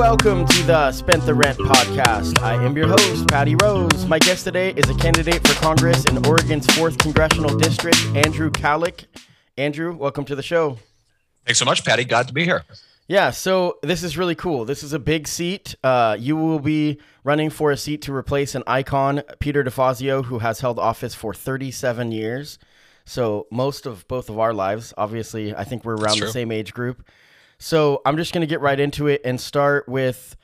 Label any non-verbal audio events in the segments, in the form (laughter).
Welcome to the Spent the Rent podcast. I am your host, Patty Rose. My guest today is a candidate for Congress in Oregon's 4th Congressional District, Andrew Kalloch. Andrew, welcome to the show. Thanks so much, Patty. Glad to be here. Yeah, so this is really cool. This is a big seat. Uh, you will be running for a seat to replace an icon, Peter DeFazio, who has held office for 37 years. So most of both of our lives, obviously, I think we're around the same age group. So I'm just going to get right into it and start with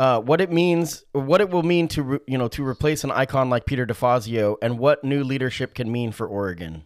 uh, what it means, what it will mean to re- you know to replace an icon like Peter DeFazio, and what new leadership can mean for Oregon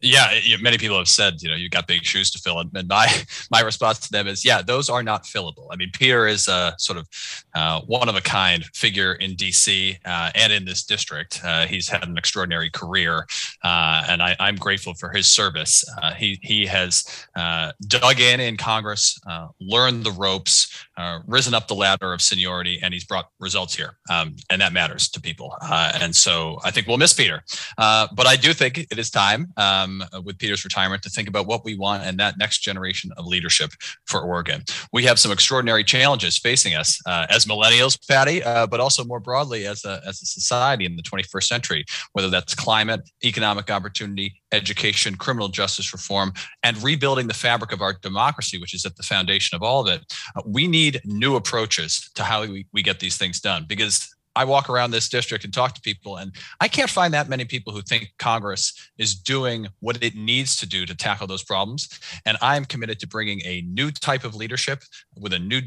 yeah, many people have said, you know, you've got big shoes to fill, and my (laughs) my response to them is, yeah, those are not fillable. I mean, Peter is a sort of uh, one of a kind figure in DC uh, and in this district. Uh, he's had an extraordinary career, uh, and I, am grateful for his service. Uh, he he has uh, dug in in Congress, learned the ropes, risen up the ladder of seniority, and he's brought results here, um, and that matters to people. and so I think we'll miss Peter, but I do think it is time. Um, um, with Peter's retirement to think about what we want and that next generation of leadership for Oregon. We have some extraordinary challenges facing us uh, as millennials, Patty, uh, but also more broadly as a, as a society in the 21st century, whether that's climate, economic opportunity, education, criminal justice reform, and rebuilding the fabric of our democracy, which is at the foundation of all of it. Uh, we need new approaches to how we, we get these things done because I walk around this district and talk to people, and I can't find that many people who think Congress is doing what it needs to do to tackle those problems. And I am committed to bringing a new type of leadership with a new,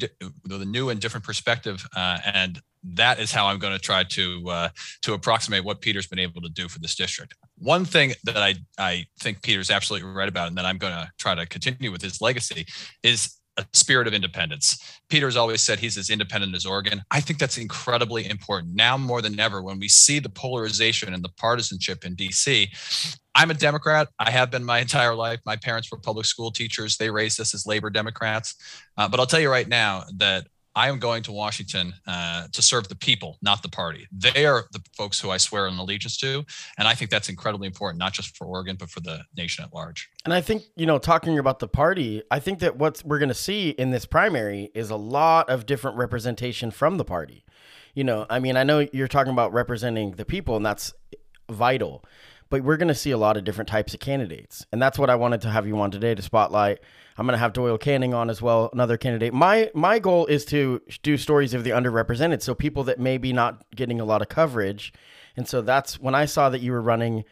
with a new and different perspective. Uh, and that is how I'm going to try to uh, to approximate what Peter's been able to do for this district. One thing that I I think Peter's absolutely right about, and that I'm going to try to continue with his legacy, is a spirit of independence. Peter's always said he's as independent as Oregon. I think that's incredibly important now more than ever when we see the polarization and the partisanship in DC. I'm a Democrat. I have been my (laughs) entire life. My parents were public school teachers. They raised us as labor Democrats. Uh, but I'll tell you right now that I am going to Washington uh, to serve the people, not the party. They are the folks who I swear an allegiance to. And I think that's incredibly important, not just for Oregon, but for the nation at large. And I think, you know, talking about the party, I think that what we're going to see in this primary is a lot of different representation from the party. You know, I mean, I know you're talking about representing the people, and that's vital but we're going to see a lot of different types of candidates. And that's what I wanted to have you on today to spotlight. I'm going to have Doyle Canning on as well, another candidate. My my goal is to do stories of the underrepresented, so people that may be not getting a lot of coverage. And so that's when I saw that you were running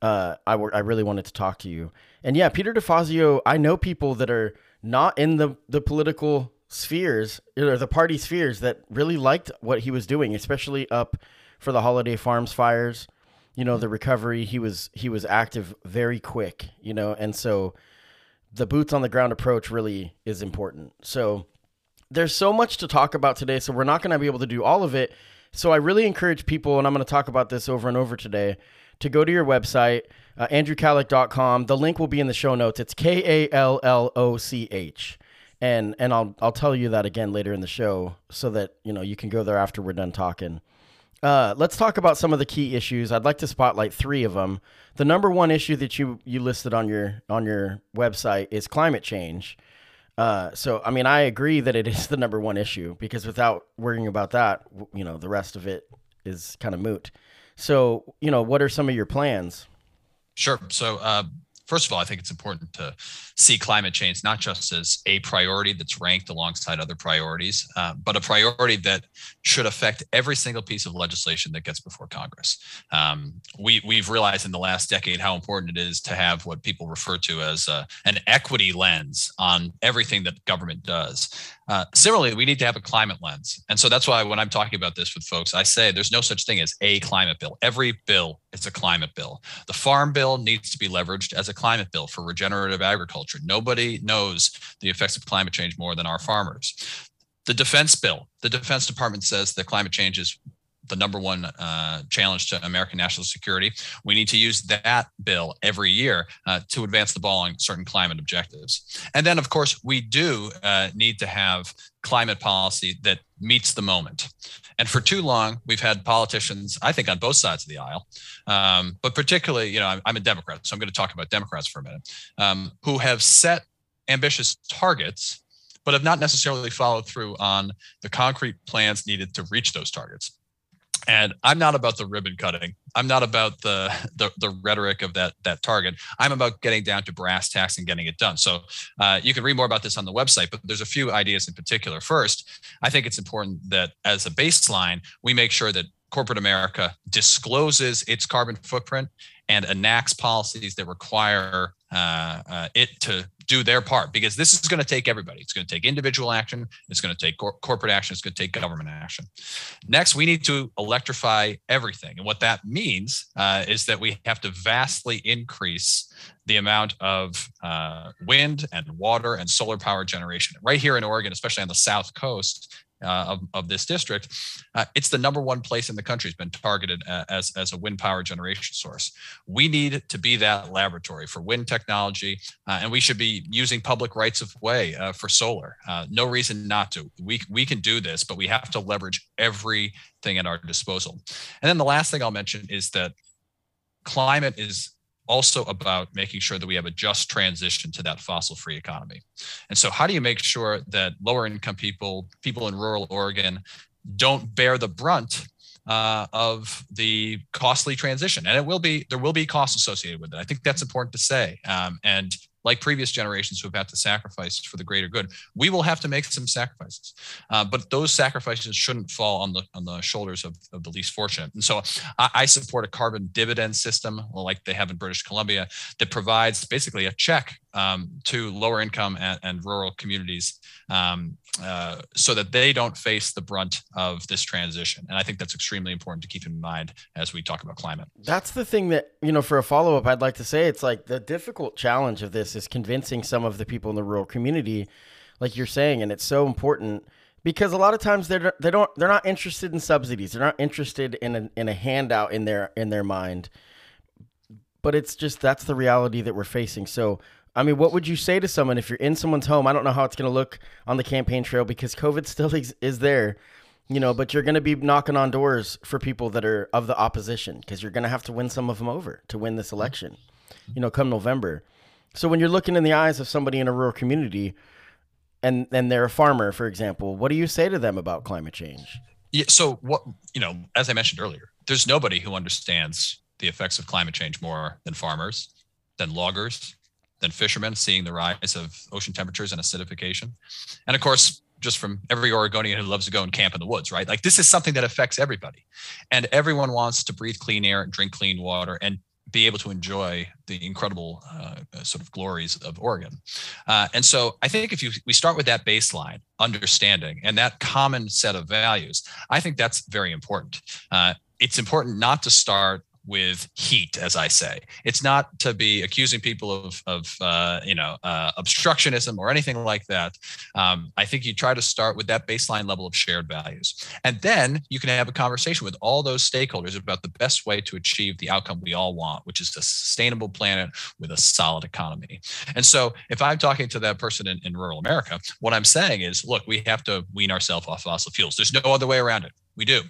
uh, I, w- I really wanted to talk to you. And yeah, Peter DeFazio, I know people that are not in the, the political spheres or the party spheres that really liked what he was doing, especially up for the Holiday Farms fires you know the recovery he was he was active very quick you know and so the boots on the ground approach really is important. So there's so much to talk about today so we're not going to be able to do all of it. So i really encourage people and i'm going to talk about this over and over today to go to your website uh, the link will be in the show notes. It's k-a-l-l-o-c-h and and i'll i'll tell you that again later in the show so that you know you can go there after we're done talking uh, let's talk about some of the key issues. I'd like to spotlight three of them. The number one issue that you you listed on your on your website is climate change. Uh, so, I mean, I agree that it is the number one issue because without worrying about that, you know, the rest of it is kind of moot. So, you know, what are some of your plans? Sure. So, uh, first of all, I think it's important to see climate change not just as a priority that's ranked alongside other priorities, uh, but a priority that should affect every single piece of legislation that gets before Congress. Um, we, we've realized in the last decade how important it is to have what people refer to as uh, an equity lens on everything that government does. Uh, similarly, we need to have a climate lens. And so that's why when I'm talking about this with folks, I say there's no such thing as a climate bill. Every bill is a climate bill. The farm bill needs to be leveraged as a climate bill for regenerative agriculture. Nobody knows the effects of climate change more than our farmers. The defense bill, the Defense Department says that climate change is the number one uh, challenge to American national security. We need to use that bill every year uh, to advance the ball on certain climate objectives. And then, of course, we do uh, need to have climate policy that meets the moment. And for too long, we've had politicians, I think, on both sides of the aisle, um, but particularly, you know, I'm, I'm, a Democrat, so I'm going to talk about Democrats for a minute, um, who have set ambitious targets, but have not necessarily followed through on the concrete plans needed to reach those targets. And I'm not about the ribbon cutting. I'm not about the, the, the rhetoric of that that target. I'm about getting down to brass tacks and getting it done. So uh, you can read more about this on the website, but there's a few ideas in particular. First, I think it's important that as a baseline, we make sure that corporate America discloses its carbon footprint and enacts policies that require uh, uh, it to do their part because this is going to take everybody. It's going to take individual action. It's going to take cor- corporate action. It's going to take government action. Next, we need to electrify everything. And what that means uh, is that we have to vastly increase the amount of uh, wind and water and solar power generation. Right here in Oregon, especially on the South Coast, uh, of, of this district, uh, it's the number one place in the country has been targeted uh, as, as a wind power generation source. We need to be that laboratory for wind technology, uh, and we should be using public rights of way uh, for solar. No reason not to. We, we can do this, but we have to leverage everything at our disposal. And then the last thing I'll mention is that climate is also about making sure that we have a just transition to that fossil free economy. And so, how do you make sure that lower income people, people in rural Oregon, don't bear the brunt uh, of the costly transition? And it will be there will be costs associated with it. I think that's important to say. Um, and like previous generations who have had to sacrifice for the greater good. We will have to make some sacrifices, uh, but those sacrifices shouldn't fall on the on the shoulders of, of the least fortunate. And so, I, I, support a carbon dividend system like they have in British Columbia that provides basically a check um, to lower income and, and rural communities um, uh, so that they don't face the brunt of this transition. And I think that's extremely important to keep in mind as we talk about climate. That's the thing that, you know, for a follow up, I'd like to say it's like the difficult challenge of this is convincing some of the people in the rural community, like you're saying. And it's so important because a lot of times they're they don't they're not interested in subsidies they're not interested in a, in a handout in their in their mind but it's just that's the reality that we're facing so I mean, what would you say to someone if you're in someone's home? I don't know how it's going to look on the campaign trail because COVID still is, is there, you know, but you're going to be knocking on doors for people that are of the opposition because you're going to have to win some of them over to win this election, you know, come November. So when you're looking in the eyes of somebody in a rural community and and they're a farmer, for example, what do you say to them about climate change? Yeah, so what, you know, as I mentioned earlier, there's nobody who understands the effects of climate change more than farmers, than loggers, than fishermen, seeing the rise of ocean temperatures and acidification. And of course, just from every Oregonian who loves to go and camp in the woods, right? Like this is something that affects everybody. And everyone wants to breathe clean air and drink clean water and be able to enjoy the incredible uh, sort of glories of Oregon. Uh, and so I think if you we start with that baseline understanding and that common set of values, I think that's very important. Uh, it's important not to start with heat, as I say. It's not to be accusing people of, of uh, you know, uh, obstructionism or anything like that. Um, I think you try to start with that baseline level of shared values. And then you can have a conversation with all those stakeholders about the best way to achieve the outcome we all want, which is a sustainable planet with a solid economy. And so if I'm talking to that person in, in rural America, what I'm saying is, look, we have to wean ourselves off fossil fuels. There's no other way around it. We do.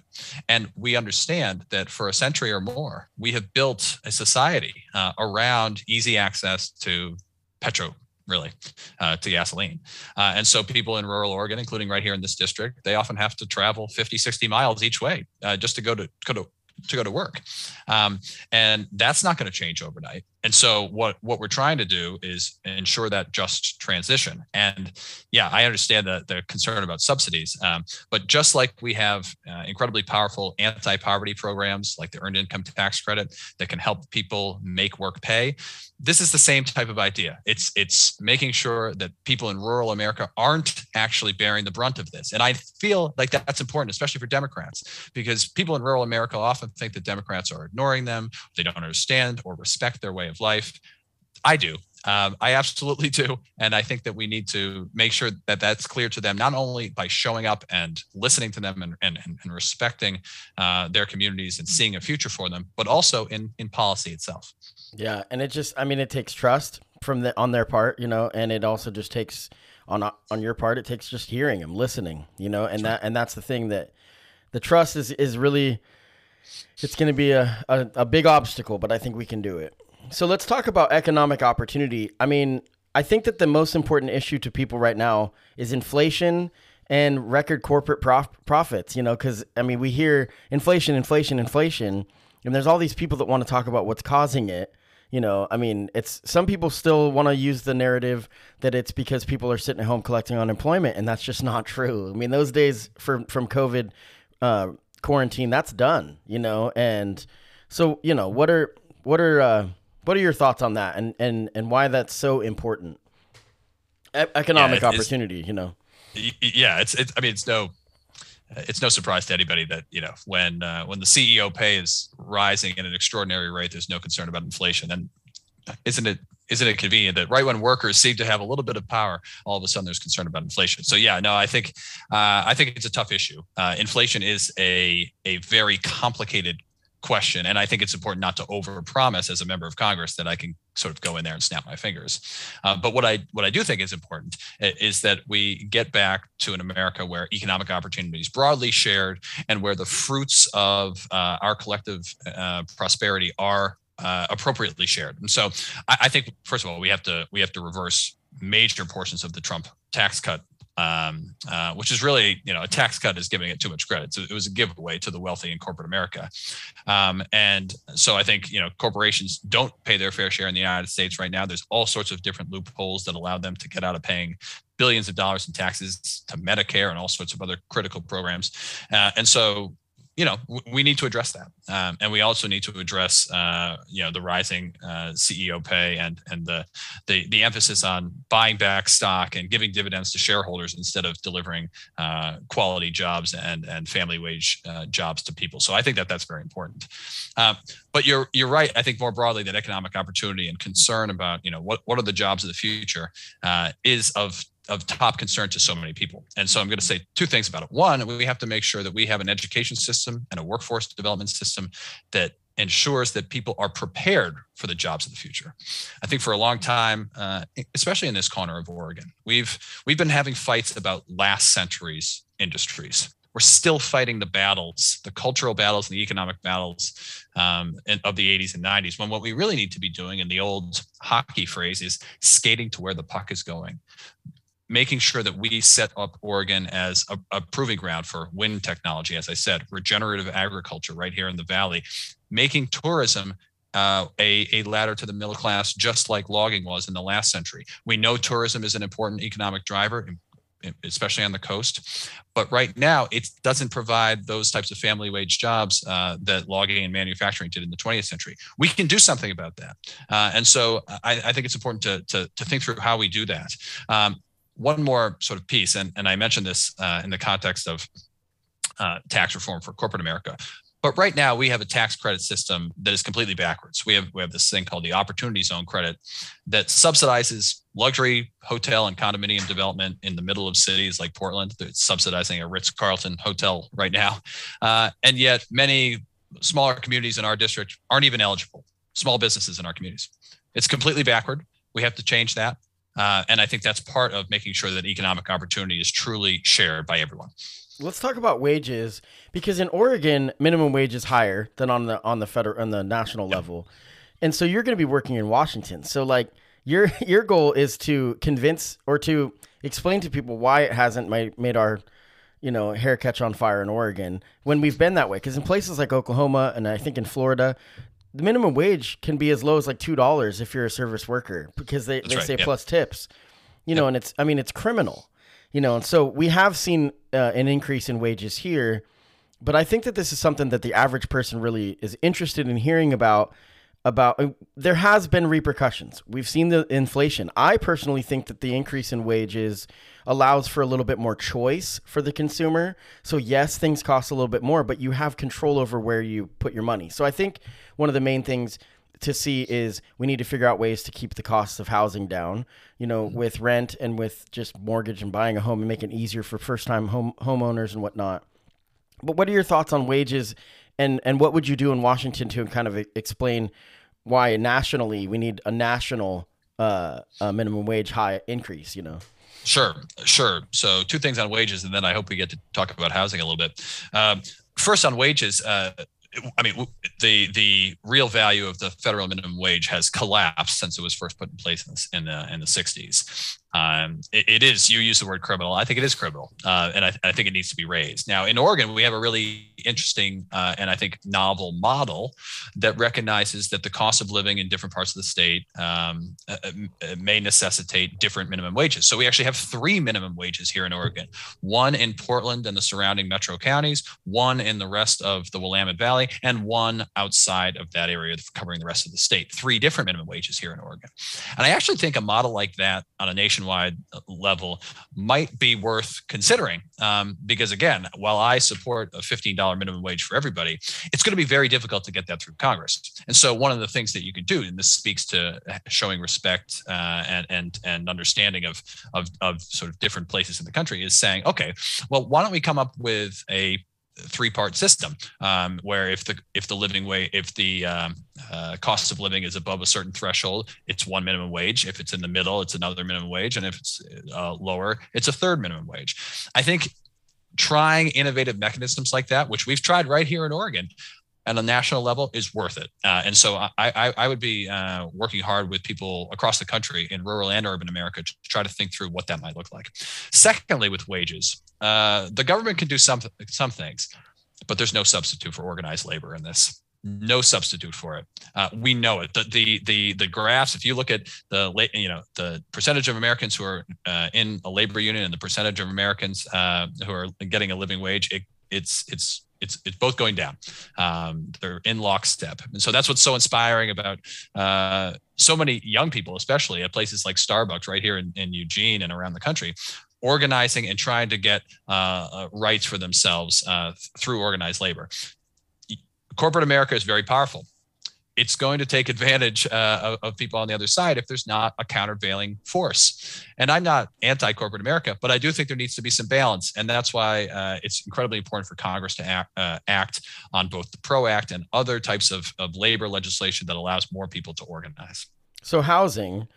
And we understand that for a century or more, we have built a society uh, around easy access to petrol really uh, to gasoline. Uh, and so people in rural oregon including right here in this district they often have to travel 50 60 miles each way uh, just to go to, go to to go to work. Um, and that's not going to change overnight and so what what we're trying to do is ensure that just transition. And yeah, I understand the the concern about subsidies, um, but just like we have uh, incredibly powerful anti-poverty programs like the earned income tax credit that can help people make work pay, this is the same type of idea. It's it's making sure that people in rural America aren't actually bearing the brunt of this. And I feel like that's important, especially for Democrats, because people in rural America often think that Democrats are ignoring them, they don't understand or respect their way of life. I do. Um, I absolutely do. And I think that we need to make sure that that's clear to them, not only by showing up and listening to them and, and, and respecting uh, their communities and seeing a future for them, but also in, in policy itself. Yeah, and it just I mean it takes trust from the on their part, you know, and it also just takes on on your part it takes just hearing them, listening, you know, and that and that's the thing that the trust is is really it's going to be a, a, a big obstacle, but I think we can do it. So let's talk about economic opportunity. I mean, I think that the most important issue to people right now is inflation and record corporate prof- profits, you know, because I mean, we hear inflation, inflation, inflation, and there's all these people that want to talk about what's causing it you know, I mean, it's some people still want to use the narrative that it's because people are sitting at home collecting unemployment, and that's just (laughs) not true. I mean, those days from from COVID uh, quarantine, that's done. You know, and so you know, what are what are uh, what are your thoughts on that, and and and why that's so important? E- economic yeah, opportunity, you know. Yeah, it's it's. I mean, it's no it's no surprise to anybody that you know when uh, when the CEO pay is rising at an extraordinary rate, there's no concern about inflation. And isn't it isn't it convenient that right when workers seem to have a little bit of power, all of a sudden there's concern about inflation? So yeah, no, I think uh, I think it's a tough issue. Uh, inflation is a a very complicated question and i think it's important not to overpromise as a member of congress that i can sort of go in there and snap my fingers. Uh, but what i what i do think is important is that we get back to an america where economic opportunity is broadly shared and where the fruits of uh, our collective uh, prosperity are uh, appropriately shared. And so I, I think first of all we have to we have to reverse major portions of the trump tax cut um, uh, which is really, you know, a tax cut is giving it too much credit. So it was a giveaway to the wealthy in corporate America. Um, and so I think, you know, corporations don't pay their fair share in the United States right now. There's all sorts of different loopholes that allow them to get out of paying billions of dollars in taxes to Medicare and all sorts of other critical programs. Uh, and so you know we need to address that. Um, and we also need to address uh, you know the rising uh, ceo pay and and the, the the emphasis on buying back stock and giving dividends to shareholders instead of delivering uh, quality jobs and and family wage uh, jobs to people. So i think that that's very important. Um, but you're you're right. I think more broadly that economic opportunity and concern about you know what what are the jobs of the future uh, is of of top concern to so many people. And so I'm going to say two things about it. One, we have to make sure that we have an education system and a workforce development system that ensures that people are prepared for the jobs of the future. I think for a long time, uh, especially in this corner of Oregon, we've we've been having fights about last century's industries. We're still fighting the battles, the cultural battles and the economic battles um, of the 80s and 90s. When what we really need to be doing, in the old hockey phrase, is skating to where the puck is going making sure that we set up Oregon as a, a, proving ground for wind technology, as I said, regenerative agriculture right here in the valley, making tourism uh, a, a ladder to the middle class, just like logging was in the last century. We know tourism is an important economic driver, especially on the coast. But right now, it doesn't provide those types of family wage jobs uh, that logging and manufacturing did in the 20th century. We can do something about that. Uh, and so I, I, think it's important to, to, to, think through how we do that. Um, one more sort of piece, and, and I mentioned this uh, in the context of uh, tax reform for corporate America. But right now, we have a tax credit system that is completely backwards. We have we have this thing called the Opportunity Zone credit that subsidizes luxury hotel and condominium development in the middle of cities like Portland. It's subsidizing a Ritz Carlton hotel right now, uh, and yet many smaller communities in our district aren't even eligible. Small businesses in our communities. It's completely backward. We have to change that. Uh, and I think that's part of making sure that economic opportunity is truly shared by everyone. Let's talk about wages because in Oregon, minimum wage is higher than on the on the federal on the national yep. level, and so you're going to be working in Washington. So like your (laughs) your goal is to convince or to explain to people why it hasn't made, made our you know hair catch on fire in Oregon when we've been that way. Because in places like Oklahoma and I think in Florida, the minimum wage can be as low as like two dollars if you're a service worker because they, they right, say plus tips. You know, and it's I mean it's criminal. You know, and so we have seen uh, an increase in wages here, but I think that this is something that the average person really is interested in hearing about about uh, there has been repercussions. We've seen the inflation. I personally think that the increase in wages allows for a little bit more choice for the consumer. So yes, things cost a little bit more, but you have control over where you put your money. So I think one of the main things to see is we need to figure out ways to keep the costs of housing down, you know, mm-hmm. with rent and with just mortgage and buying a home and make it easier for first time home homeowners and whatnot. But what are your thoughts on wages and and what would you do in Washington to kind of explain why nationally we need a national uh, minimum wage high increase? You know. Sure, sure. So two things on wages, and then I hope we get to talk about housing a little bit. Um, first on wages. Uh, I mean, the the real value of the federal minimum wage has collapsed since it was first put in place in the in the, in the 60s. Um, it, it is you use the word criminal. I think it is criminal, uh, and I, I, think it needs to be raised. Now, in Oregon, we have a really interesting uh, and I think novel model that recognizes that the cost of living in different parts of the state um, uh, uh, may necessitate different minimum wages. So we actually have three minimum wages here in Oregon: one in Portland and the surrounding metro counties, one in the rest of the Willamette Valley, and one outside of that area, covering the rest of the state. Three different minimum wages here in Oregon, and I actually think a model like that on a nation nationwide level might be worth considering. Um, because again, while I support a $15 minimum wage for everybody, it's going to be very difficult to get that through Congress. And so one of the things that you can do, and this speaks to showing respect uh, and and and understanding of, of of sort of different places in the country, is saying, okay, well, why don't we come up with a three part system um, where if the if the living wage if the um, uh, cost of living is above a certain threshold it's one minimum wage. If it's in the middle it's another minimum wage. And if it's uh, lower it's a third minimum wage. I think trying innovative mechanisms like that which we've tried right here in oregon at a national level is worth it. Uh, and so I, I, I would be uh, working hard with people across the country in rural and urban America to try to think through what that might look like. Secondly, with wages, uh, the government can do some some things, but there's no substitute for organized labor in this. No substitute for it. Uh, we know it. The, the the the graphs. If you look at the you know the percentage of Americans who are uh, in a labor union and the percentage of Americans uh, who are getting a living wage, it, it's it's it's it's both going down. Um, they're in lockstep, and so that's what's so inspiring about uh, so many young people, especially at places like Starbucks right here in, in Eugene and around the country, organizing and trying to get uh, uh rights for themselves uh, through organized labor. Corporate America is very powerful it's going to take advantage uh, of, of, people on the other side if there's not a countervailing force. And I'm not anti corporate America, but I do think there needs to be some balance. And that's why uh, it's incredibly important for Congress to act, uh, act, on both the PRO Act and other types of, of labor legislation that allows more people to organize. So, housing,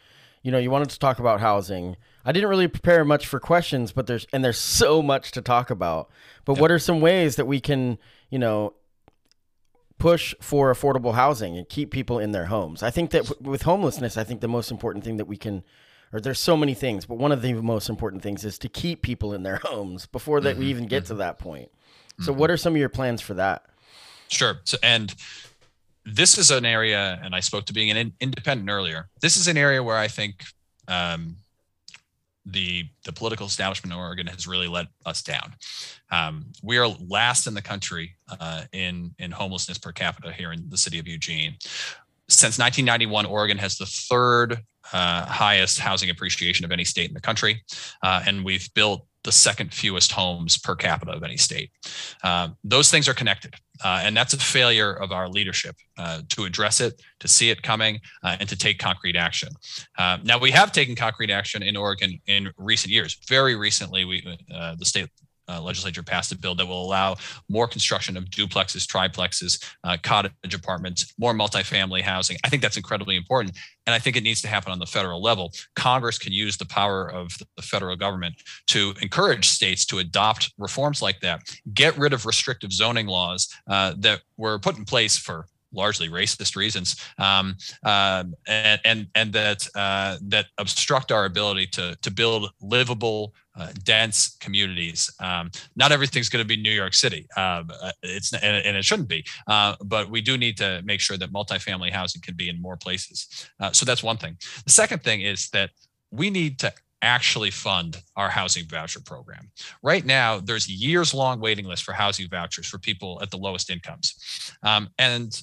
you know, you wanted to talk about housing. I didn't really prepare much for questions, but there's, and there's so much to talk about. But yep. what are some ways that we can, you know, push for affordable housing and keep people in their homes. I think that w- with homelessness, I think the most important thing that we can, or there's so many things, but one of the most important things is to keep people in their (laughs) homes before that mm-hmm. we even get mm-hmm. to that point. So, mm-hmm. what are some of your plans for that? Sure. So, and this is an area, and I spoke to being an in- independent earlier. This is an area where I think um, the the political establishment in Oregon has really let us down. Um, we are last in the country uh, in in homelessness per capita here in the city of Eugene. Since 1991, Oregon has the third uh, highest housing appreciation of any state in the country, uh, and we've built the second fewest homes per capita of any state. Uh, those things are connected. Uh, and that's a failure of our leadership uh, to address it, to see it coming, uh, and to take concrete action. Uh, now, we have taken concrete action in Oregon in recent years. Very recently, we, uh, the state uh, legislature passed a bill that will allow more construction of duplexes, triplexes, uh, cottage apartments, more multifamily housing. I think that's incredibly important. And I think it needs to happen on the federal level. Congress can use the power of the federal government to encourage states to adopt reforms like that, get rid of restrictive zoning laws uh, that were put in place for largely racist reasons, um, uh, and and and that uh, that obstruct our ability to to build livable, uh, dense communities. Um, not everything's going to be New York City. Um, uh, it's and, and, it shouldn't be. Uh, but we do need to make sure that multifamily housing can be in more places. Uh, so that's one thing. The second thing is that we need to actually fund our housing voucher program. Right now, there's years long waiting lists for housing vouchers for people at the lowest incomes. Um, and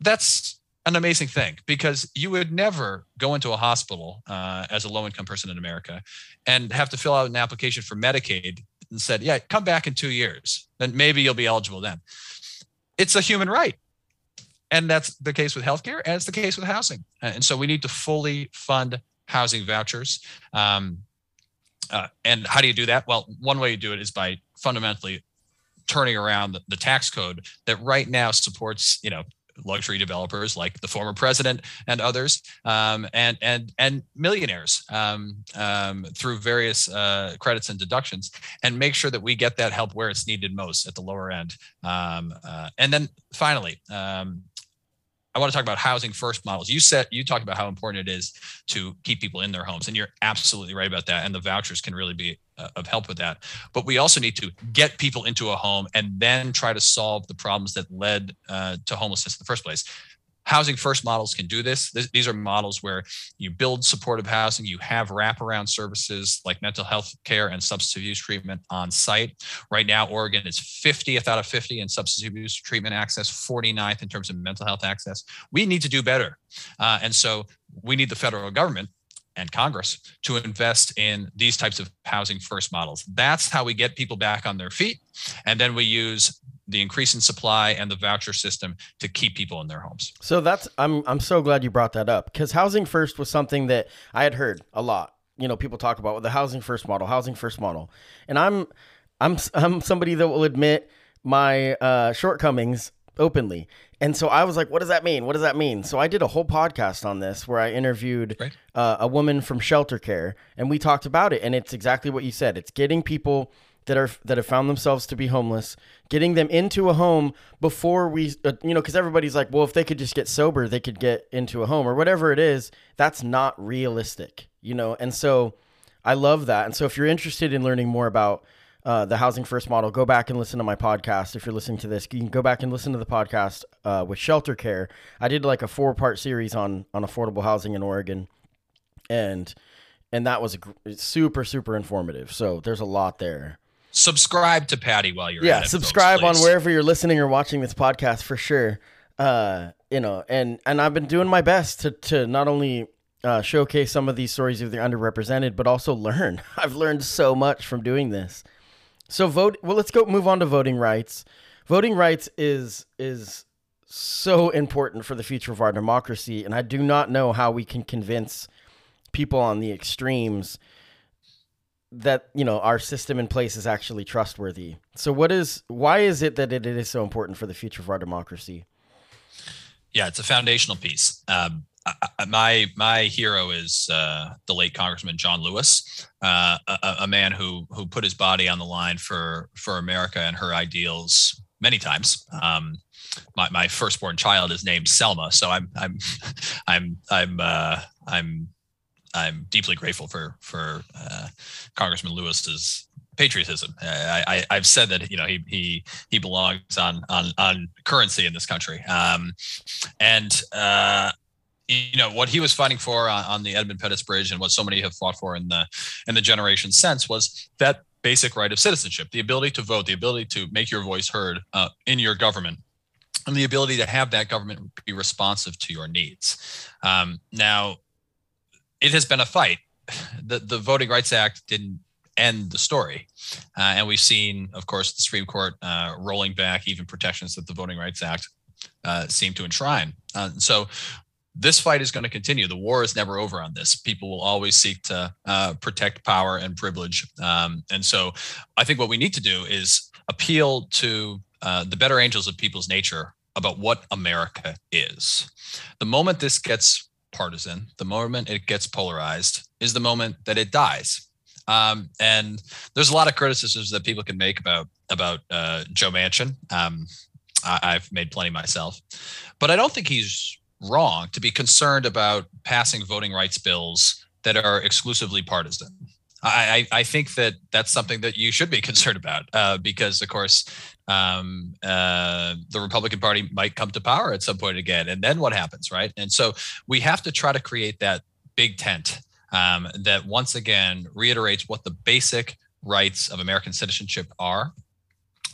that's an amazing thing because you would never go into a hospital uh, as a low income person in America and have to fill out an application for Medicaid and said, yeah, come back in two years, then maybe you'll be eligible then. It's a human right. And that's the case with healthcare, and it's the case with housing. And so we need to fully fund housing vouchers. Um, uh, and how do you do that? Well, one way you do it is by fundamentally turning around the, the tax code that right now supports, you know, luxury developers like the former president and others, um, and and and millionaires um, um, through various uh, credits and deductions, and make sure that we get that help where it's needed most at the lower end. Um, uh, and then finally, um, I want to talk about housing first models. You said you talked about how important it is to keep people in their homes, and you're absolutely right about that. And the vouchers can really be uh, of help with that. But we also need to get people into a home and then try to solve the problems that led uh, to homelessness in the first place housing first models can do this. this. These are models where you build supportive housing, you have wraparound services like mental health care and substance abuse treatment on site. Right now, Oregon is 50th out of 50 in substance abuse treatment access, 49th in terms of mental health access. We need to do better. Uh, and so we need the federal government and Congress to invest in these types of housing first models. That's how we get people back on their feet. And then we use the increase in supply and the voucher system to keep people in their homes. So that's I'm I'm so glad you brought that up because housing first was something that I had heard a lot. You know, people talk about the housing first model, housing first model, and I'm I'm I'm somebody that will admit my uh, shortcomings openly. And so I was like, what does that mean? What does that mean? So I did a whole podcast on this where I interviewed right. uh, a woman from shelter care and we talked about it. And it's exactly what you said. It's getting people that are that have found themselves to be homeless, getting them into a home before we, uh, you know, because everybody's like, well, if they could just get sober, they could get into a home or whatever it is. That's not realistic, you know. And so, I love that. And so, if you're interested in learning more about uh, the housing first model, go back and listen to my podcast. If you're listening to this, you can go back and listen to the podcast uh, with Shelter Care. I did like a four part series on on affordable housing in Oregon, and and that was super super informative. So there's a lot there subscribe to Patty while you're yeah. It, subscribe on wherever you're listening or watching this podcast for sure. Uh, you know, and and I've been doing my best to to not only uh, showcase some of these stories of the underrepresented, but also learn. (laughs) I've learned so much from doing this. So vote. Well, let's go move on to voting rights. Voting rights is is so important for the future of our democracy, and I do not know how we can convince people on the extremes that you know our system in place is actually trustworthy. So what is why is it that it is so important for the future of our democracy? Yeah, it's a foundational piece. Um, I, my my hero is uh, the late Congressman John Lewis, uh, a, a, man who who put his body on the line for for America and her ideals many times. Um, my, my firstborn child is named Selma, so I'm I'm (laughs) I'm I'm uh, I'm I'm deeply grateful for for uh, Congressman Lewis's patriotism. I, I have said that you know he he he belongs on on on currency in this country, um, and. Uh, you know what he was fighting for on, on, the Edmund Pettus Bridge, and what so many have fought for in the in the generation since was that basic right of citizenship, the ability to vote, the ability to make your voice heard uh, in your government, and the ability to have that government be responsive to your needs. Um, now, it has been a fight. (laughs) The the Voting Rights Act didn't end the story, uh, and we've seen, of course, the Supreme Court uh, rolling back even protections that the Voting Rights Act uh, seemed to enshrine. Uh, so this fight is going to continue. The war is never over on this. People will always seek to uh, protect power and privilege, um, and so I think what we need to do is appeal to uh, the better angels of people's nature about what America is. The moment this gets partisan. The moment it gets polarized is the moment that it dies. Um, and there's a lot of criticisms that people can make about about uh, Joe Manchin. Um, I, have made plenty myself. But I don't think he's wrong to be concerned about passing voting rights bills that are exclusively partisan. I, I, think that that's something that you should be (laughs) concerned about uh, because, of course, um, uh, the Republican Party might come to power at some point again. And then what happens, right? And so we have to try to create that big tent um, that once again reiterates what the basic rights of American citizenship are.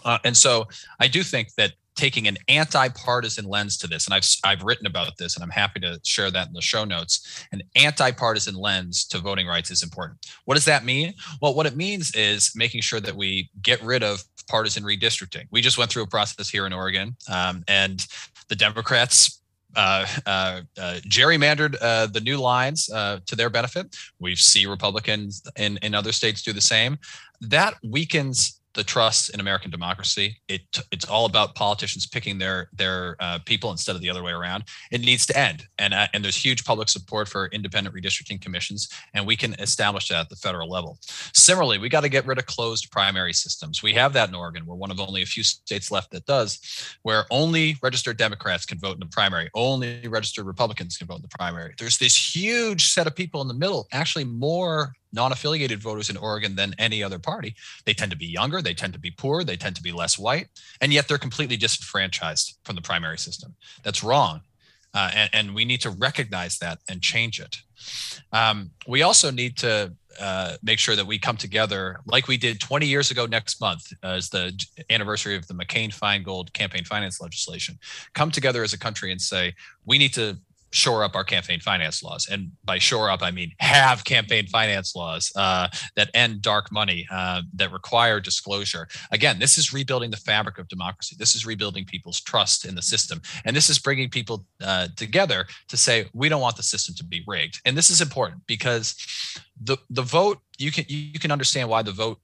Uh, and so I do think that taking an anti-partisan lens to this and I've I've written about this and I'm happy to share that in the show notes an anti-partisan lens to voting rights is important. What does that mean? Well, what it means is making sure that we get rid of partisan redistricting. We just went through a process here in Oregon um, and the Democrats uh, uh, uh, gerrymandered uh, the new lines uh, to their benefit. We see Republicans in, in other states do the same. That weakens the trust in American democracy. It it's all about politicians picking their their uh, people instead of the other way around. It needs to end, and uh, and there's huge public support for independent redistricting commissions, and we can establish that at the federal level. Similarly, we got to get rid of closed primary systems. We have that in Oregon. We're one of only a few states left that does, where only registered Democrats can vote in the primary, only registered Republicans can vote in the primary. There's this huge set of people in the middle, actually more non-affiliated voters in Oregon than any other party. They tend to be younger, they tend to be poor, they tend to be less white, and yet they're completely disenfranchised from the primary system. That's wrong. Uh, and, and, we need to recognize that and change it. Um, we also need to uh, make sure that we come together like we did 20 years ago next month as the anniversary of the McCain-Feingold campaign finance legislation. Come together as a country and say, we need to shore up our campaign finance laws. And by shore up, I mean have campaign finance laws uh, that end dark money, uh, that require disclosure. Again, this is rebuilding the fabric of democracy. This is rebuilding people's trust in the system. And this is bringing people uh, together to say, we don't want the system to be rigged. And this is important because the, the vote, you can, you can understand why the vote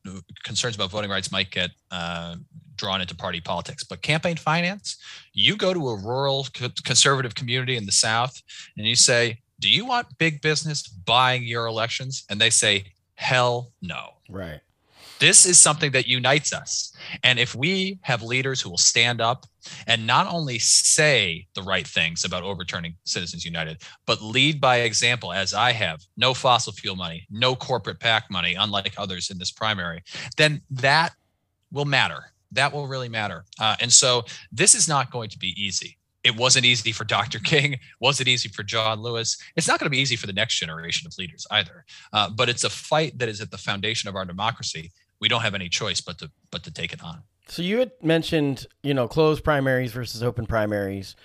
concerns about voting rights might get uh, drawn into party politics. But campaign finance, you go to a rural conservative community in the South and you say, Do you want big business buying your elections? And they say, Hell no. Right. This is something that unites us. And if we have leaders who will stand up and not only say the right things about overturning Citizens United, but lead by example, as I have no fossil fuel money, no corporate PAC money, unlike others in this primary, then that will matter that will really matter. Uh, and so this is not going to be easy. It wasn't easy for (laughs) Dr. King. Was it easy for John Lewis? It's not going to be easy for the next generation of leaders either. Uh, but it's a fight that is at the foundation of our democracy. We don't have any choice but to but to take it on. So you had mentioned, you know, closed primaries versus open primaries.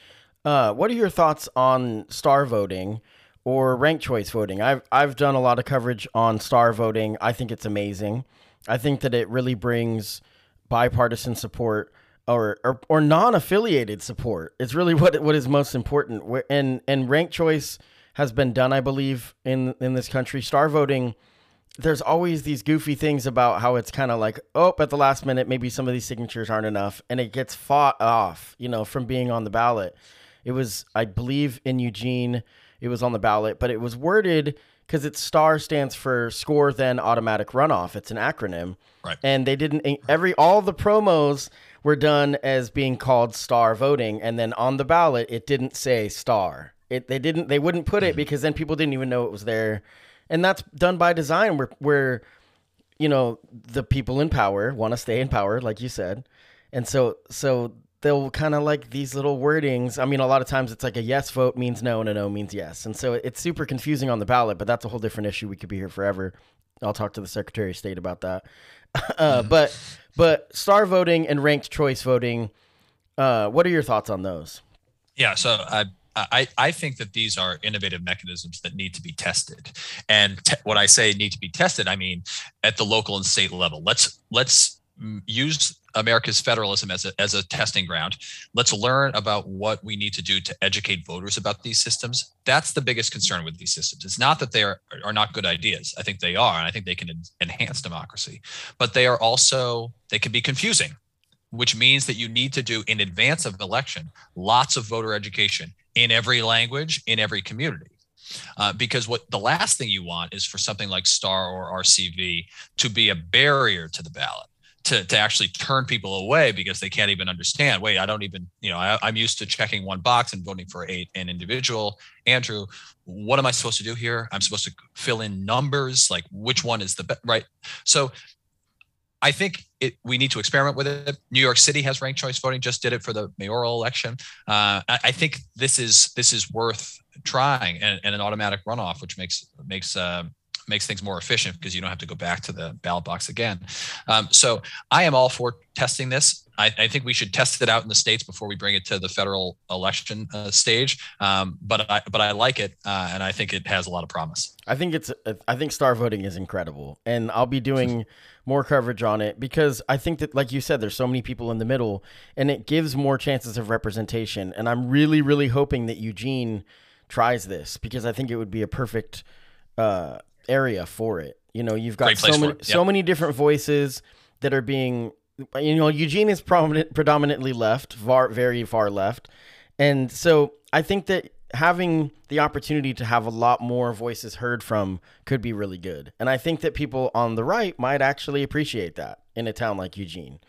Uh, what are your thoughts on star voting or ranked choice voting? I've I've done a lot of coverage on star voting. I think it's amazing. I think that it really brings bipartisan support or or, or non-affiliated support. It's really (laughs) what what is most important. And and ranked choice has been done, I believe, in in this country. Star voting. There's always these goofy things about how it's kind of like, oh, at the last minute, maybe some of these signatures aren't enough, and it gets fought off, you know, from being on the ballot. It was, I believe, in Eugene, it was on the ballot, but it was worded because it's STAR stands for score then automatic runoff. It's an acronym. Right. And they didn't every all the promos were done as being called star voting and then on the ballot it didn't say star. It they didn't they wouldn't put it mm-hmm. because then people didn't even know it was there. And that's done by design where where you know the people in power want to stay in power like you said. And so so they'll kind of like these little wordings. I mean, a lot of times it's like a yes vote means no and a no means yes. And so it's super confusing on the ballot, but that's a whole different issue. We could be here forever. I'll talk to the Secretary of State about that. (laughs) uh, but but star voting and ranked choice voting, uh, what are your thoughts on those? Yeah, so I I, I think that these are innovative mechanisms that need to be tested. And te- what I say need to be tested, I mean at the local and state level. Let's let's use America's federalism as a, as a testing ground. Let's learn about what we need to do to educate voters about these systems. That's the biggest concern with these systems. It's not that they are, are not good ideas. I think they are, and I think they can enhance democracy, but they are also, they can be confusing, which means that you need to do in advance of election lots of voter education in every language, in every community. Uh, because what the last thing you want is for something like STAR or RCV to be a barrier to the ballot to, to actually turn people away because they can't even understand wait i don't even you know I, am used to checking one box and voting for a, an individual. Andrew what am i supposed to do here? I'm supposed to fill in numbers like which one is the best right? So i think it, we need to experiment with it. New york city has ranked choice voting just did it for the mayoral election. Uh, I, I, think this is this is worth trying and, and an automatic runoff which makes makes uh, makes things more efficient because you don't have to go back to the ballot box again. Um, so I am all for testing this. I, I, think we should test it out in the states before we bring it to the federal election uh, stage. Um, but I but I like it, uh, and I think it has a lot of promise. I think it's I think star voting is incredible, and I'll be doing more coverage on it because I think that, like you said, there's so many people in the middle, and it gives more chances of representation. And I'm really really hoping that Eugene tries this because I think it would be a perfect. Uh, area for it. You know, you've got so many, yep. so many different voices that are being, you know, Eugene is prominent, predominantly left, far, very far left. And so I think that having the opportunity to have a lot more voices heard from could be really good. And I think that people on the right might actually appreciate that in a town like Eugene.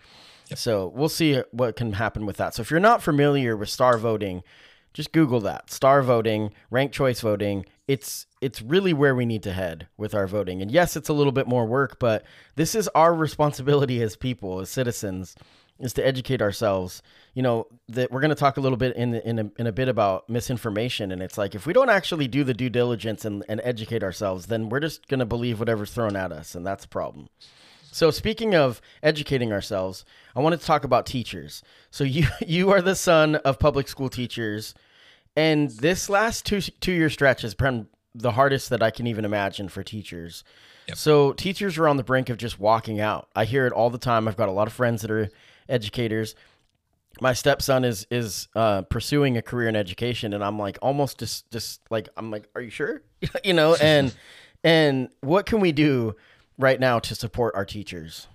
Yep. So we'll see what can happen with that. So if you're not familiar with star voting, just Google that star voting, ranked choice voting. It's it's really where we need to head with our voting. And yes, it's a little bit more work, but this is our responsibility as people, as citizens, is to educate ourselves. You know that we're going to talk a little bit in in a, in a bit about misinformation, and it's like if we don't actually do the due diligence and, and educate ourselves, then we're just going to believe whatever's thrown at us, and that's a problem. So speaking of educating ourselves, I wanted to talk about teachers. So (laughs) you you are the son of public school teachers, and this last two two year stretch has been the hardest that I can even imagine for teachers. Yep. So teachers are on the brink of just walking out. I hear it all the time. I've got a lot of friends that are educators. My stepson is is uh, pursuing a career in education, and I'm like almost just just like I'm like, are you sure? (laughs) you know, and and what can we do? Right now to support our teachers?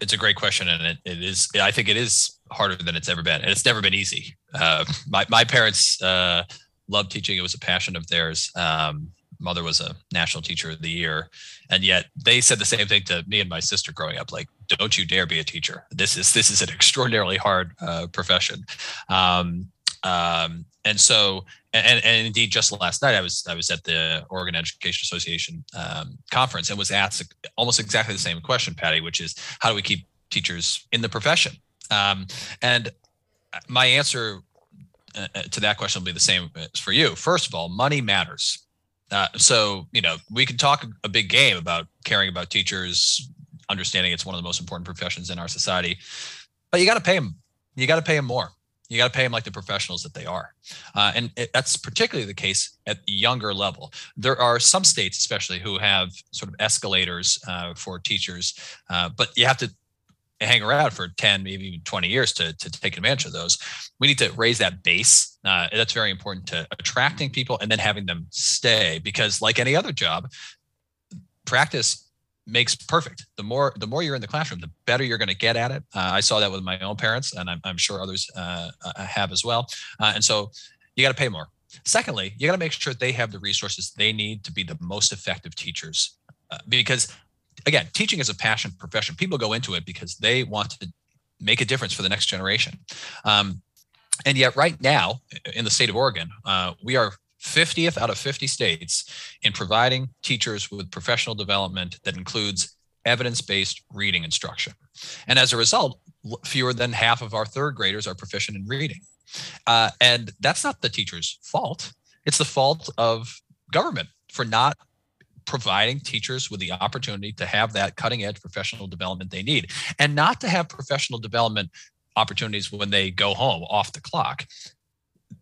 It's a great question, and it, it is. I think it is harder than it's ever been, and it's never been easy. Uh, my my parents uh, loved teaching; it was a passion of theirs. Um, mother was a national teacher of the year, and yet they said the same thing to me and my sister growing up. Like, don't you dare be a teacher. This is this is an extraordinarily hard uh, profession. Um, um, and so and, and indeed just last night i was i was at the oregon education association um, conference and was asked almost exactly the same question patty which is how do we keep teachers in the profession? Um, and my answer uh, uh, to that question will be the same as for you. First of all money matters. Uh, so you know we can talk a big game about caring about teachers understanding it's one of the most important professions in our society but you got to pay them you got to pay them more you got to pay them like the professionals that they are. Uh, and it, that's particularly the case at the younger level. There are some states, especially, who have sort of escalators uh, for teachers, uh, but you have to hang around for 10, maybe even 20 years to, to take advantage of those. We need to raise that base. Uh, that's very important to attracting people and then having them stay because, like any other job, practice makes perfect. The more the more you're in the classroom, the better you're going to get at it. Uh, I saw that with my own parents, and I'm, I'm sure others uh, uh have as well. Uh, and so you got to pay more. Secondly, you got to make sure they have the resources they need to be the most effective teachers, uh, because again, teaching is a passion profession. People go into it because they want to make a difference for the next generation. Um, and yet, right now in the state of Oregon, uh, we are 50th out of 50 states in providing teachers with professional development that includes evidence based reading instruction. And as a result, fewer than half of our third graders are proficient in reading. Uh, and that's not the teacher's fault, it's the fault of government for not providing teachers with the opportunity to have that cutting edge professional development they need and not to have professional development opportunities when they go home off the clock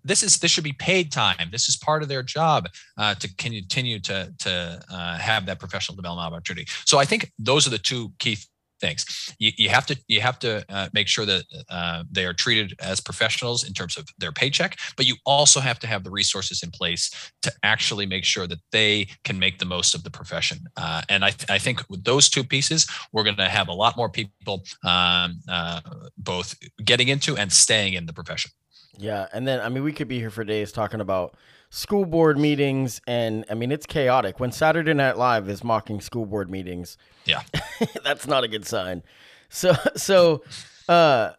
this is this should be paid time. This is part of their job uh, to continue to to uh, have that professional development opportunity. So I think those are the two key things. You, you have to you have to uh, make sure that uh, they are treated as professionals in terms of their paycheck, but you also have to have the resources in place to actually make sure that they can make the most of the profession. Uh, and I, th- I think with those two pieces, we're going to have a lot more people um, uh, both getting into and staying in the profession. Yeah, and then I mean we could be here for days talking about school board meetings, and I mean it's chaotic. When Saturday Night Live is mocking school board meetings, yeah, (laughs) that's not a good sign. So so, uh,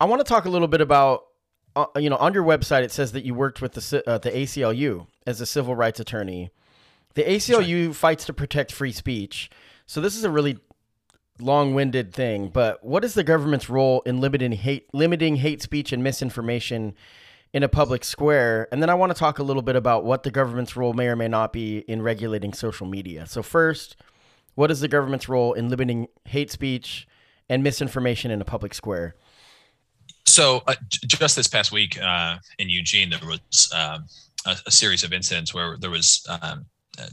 I want to talk a little bit about. Uh, you know, on your website, it says that you worked with the uh, the ACLU as a civil rights attorney. The ACLU right. fights to protect free speech. So this is a really long-winded thing, but what is the government's role in limiting hate limiting hate speech and misinformation in a public square? And then I want to talk a little bit about what the government's role may or may not be in regulating social media. So first, what is the government's role in limiting hate speech and misinformation in a public square? So uh, just this past week uh, in Eugene, there was um, a, a, series of incidents where there was um,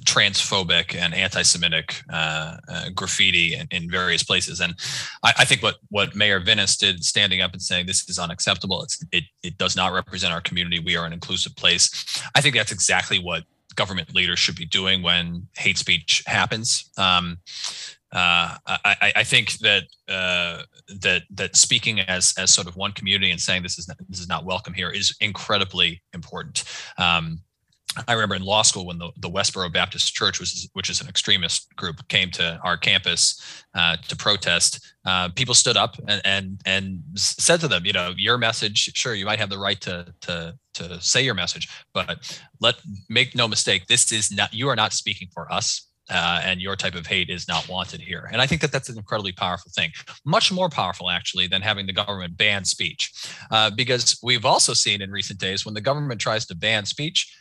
transphobic and anti-Semitic uh, uh, graffiti in, in, various places. And I, I, think what what Mayor Vinis did, standing up and saying this is unacceptable, it it does not represent our community. We are an inclusive place. I think that's exactly what government leaders should be doing when hate speech happens. Um, uh, I, I, think that uh, that that speaking as as sort of one community and saying this is not, this is not welcome here is incredibly important. Um, I remember in law school when the, the Westboro Baptist Church, which is, which is an extremist group, came to our campus uh, to protest. Uh, people stood up and, and and said to them, you know, your message. Sure, you might have the right to to to say your message, but let make no mistake, this is not. You are not speaking for us. Uh, and your type of hate is not wanted here. And I think that that's an incredibly powerful thing, much more powerful actually than having the government ban speech, uh, because we've also seen in recent days when the government tries to ban speech,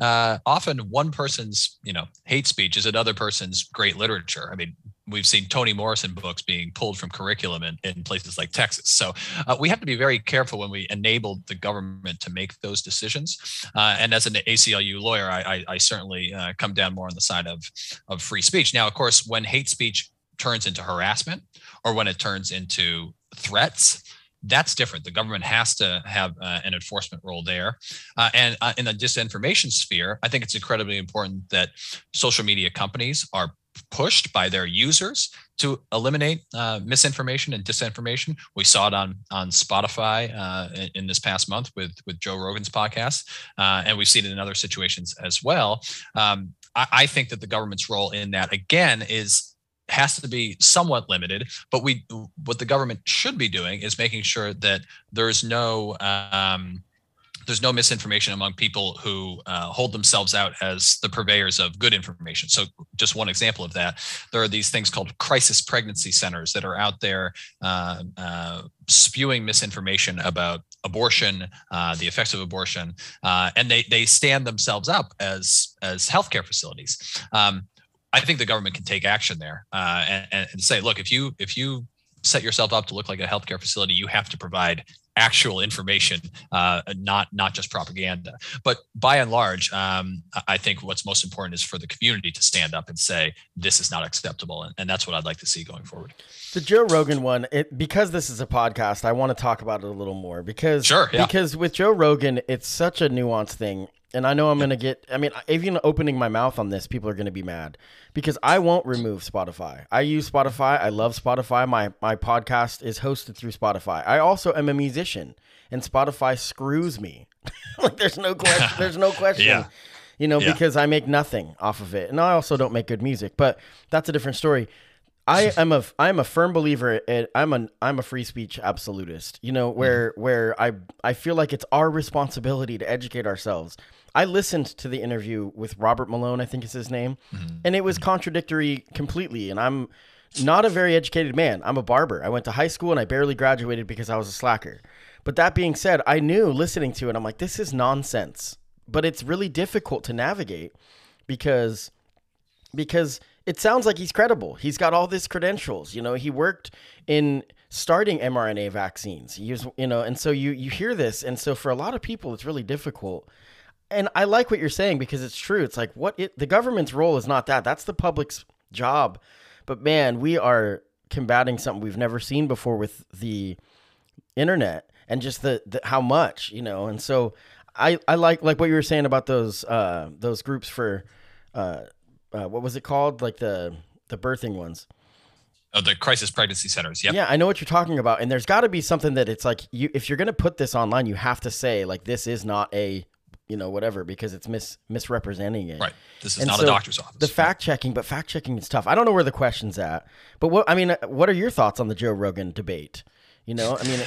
uh, often one person's you know hate speech is another person's great literature. I mean, we've seen Toni Morrison books being pulled from curriculum in, in places like Texas. So uh, we have to be very careful when we enable the government to make those decisions. Uh, and as an ACLU lawyer, I, I, I certainly uh, come down more on the side of of free speech. Now, of course, when hate speech turns into harassment or when it turns into threats that's different. The government has to have uh, an enforcement role there. Uh, and uh, in the disinformation sphere, I think it's incredibly important that social media companies are pushed by their users to eliminate uh, misinformation and disinformation. We saw it on on Spotify uh, in, in, this past month with with Joe Rogan's podcast, uh, and we've seen it in other situations as well. Um, I, I think that the government's role in that again is has to be somewhat limited but we what the government should be doing is making sure that there's no um, there's no misinformation among people who uh, hold themselves out as the purveyors of good information. So, just one example of that, there are these things called crisis pregnancy centers that are out there uh, uh, spewing misinformation about abortion, uh, the effects of abortion, uh, and they they stand themselves up as as healthcare facilities. Um, I think the government can take action there uh, and, and say, look, if you if you set yourself up to look like a healthcare facility, you have to provide actual information, uh, not not just propaganda. But by and large, um, I think what's most important is for the community to stand up and say this is not acceptable, and, and that's what I'd like to see going forward. The Joe Rogan one, it, because this is a podcast, I want to talk about it a little more because sure, yeah. because with Joe Rogan, it's such a nuanced thing and I know I'm gonna get. I mean, even opening my mouth on this, people are gonna be mad because I won't remove Spotify. I use Spotify. I love Spotify. My my podcast is hosted through Spotify. I also am a musician, and Spotify screws me. (laughs) like there's no question. (laughs) there's no question. Yeah. You know, yeah. because I make nothing off of it, and I also don't make good music. But that's a different story. I (laughs) am a I'm a firm believer. In, I'm a I'm a free speech absolutist. You know where mm-hmm. where I I feel like it's our responsibility to educate ourselves. I listened to the interview with Robert Malone, I think is his name, mm-hmm. and it was contradictory completely. And I'm not a very educated man. I'm a barber. I went to high school and I barely graduated because I was a slacker. But that being said, I knew listening to it, I'm like, this is nonsense. But it's really difficult to navigate because because it sounds like he's credible. He's got all these credentials. You know, he worked in starting mRNA vaccines. He was, you know, and so you you hear this, and so for a lot of people, it's really difficult and I like what you're saying because it's true. It's like what it, the government's role is not that. That's the public's job. But man, we are combating something we've never seen before with the internet and just the, the how much, you know. And so I I like like what you were saying about those uh those groups for uh, uh what was it called? Like the the birthing ones. Oh, the crisis pregnancy centers. Yeah. Yeah, I know what you're talking about. And there's got to be something that it's like you if you're going to put this online, you have to say like this is not a you know whatever because it's mis misrepresenting it. Right. This is And not so a doctor's office. The fact checking, but fact checking is tough. I don't know where the question's at. But what I mean, uh, what are your thoughts on the Joe Rogan debate? You know, I mean,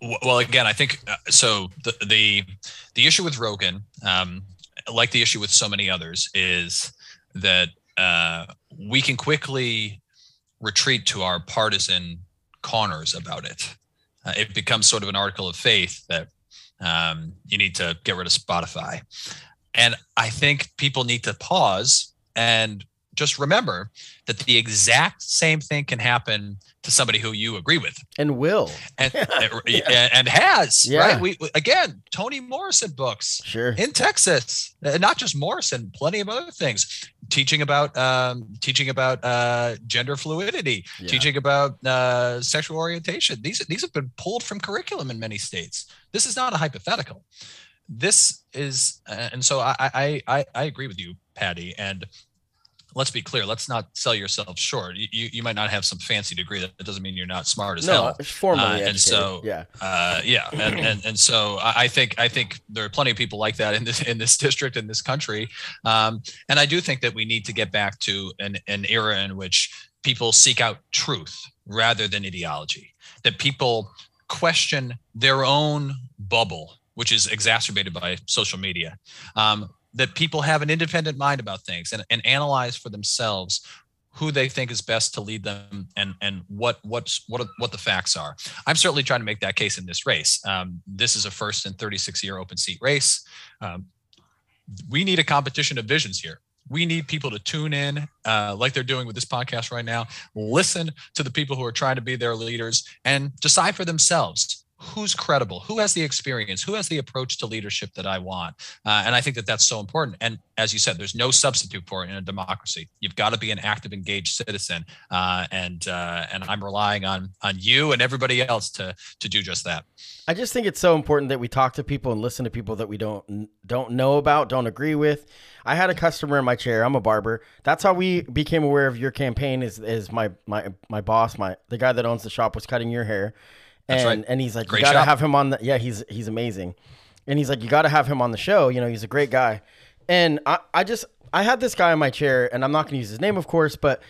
(sighs) well again i think uh, so the, the the issue with rogan um, like the issue with so many others is that uh, we can quickly retreat to our partisan corners about it uh, it becomes sort of an article of faith that um, you need to get rid of spotify. And i think people need to pause and just remember that the exact same thing can happen to somebody who you agree with and will and (laughs) and has Yeah. right. We again, Toni Morrison books sure. in Texas, Uh, not just Morrison, plenty of other things. Teaching about um, teaching about uh, gender fluidity, Yeah. teaching about uh, sexual orientation. These these have been pulled from curriculum in many states. This is not a hypothetical. This is, uh, and so I I I, I agree with you, Patty, and let's be clear let's not sell yourself short you, you, you might not have some fancy degree that doesn't mean you're not smart as no, hell it's formally Uh, and educated. so- yeah, uh, yeah, and, and and so I I think I think there are plenty of people like that in this in this (laughs) district in this country, um, and I do think that we need to get back to an an era in which people seek out truth rather than ideology. That people question their own bubble, which is exacerbated by social media. Um, that people have an independent mind about things and, and analyze for themselves who they think is best to lead them and and what what's what what the facts are. I'm certainly trying to make that case in this race. Um, this is a first and 36 year open seat race. Um, we need a competition of visions here. We need people to tune in, uh, like they're doing with this podcast right now. Listen to the people who are trying to be their leaders and decide for themselves who's credible, who has the experience, who has the approach to leadership that I want. Uh, and I think that that's so important. And as you said, there's no substitute for it in a democracy. You've got to be an active, engaged citizen, uh, and uh, and I'm relying on on you and everybody else to to do just that. I just think it's so important that we talk to people and listen to people that we don't don't know about, don't agree with. I had a customer in my chair. I'm a barber. That's how we became aware of your campaign. Is is my my my boss, my the guy that owns the shop was cutting your hair, and right. and he's like, Great you gotta shop. have him on the. Yeah, he's he's amazing, and he's like, you gotta have him on the show. You know, he's a great guy, and I I just I had this guy in my chair, and I'm not gonna use his name, of course, but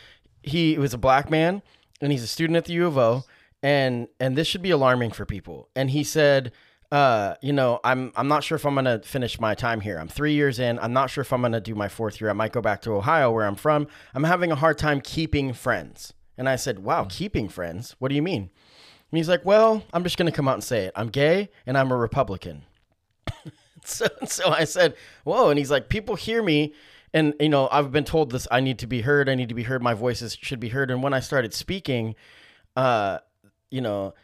he was a black man, and he's a student at the U of O, and and this should be alarming for people. And he said, uh, you know, I'm I'm not sure if I'm gonna finish my time here. I'm three years in. I'm not sure if I'm gonna do my fourth year. I might go back to Ohio, where I'm from. I'm having a hard time keeping friends. And I said, wow, keeping friends? What do you mean? And he's like, well, I'm just gonna come out and say it. I'm gay and I'm a Republican. (laughs) so so I said, whoa. And he's like, people hear me. And you know, I've been told this. I need to be heard. I need to be heard. My voices should be heard. And when I started speaking, uh, you know,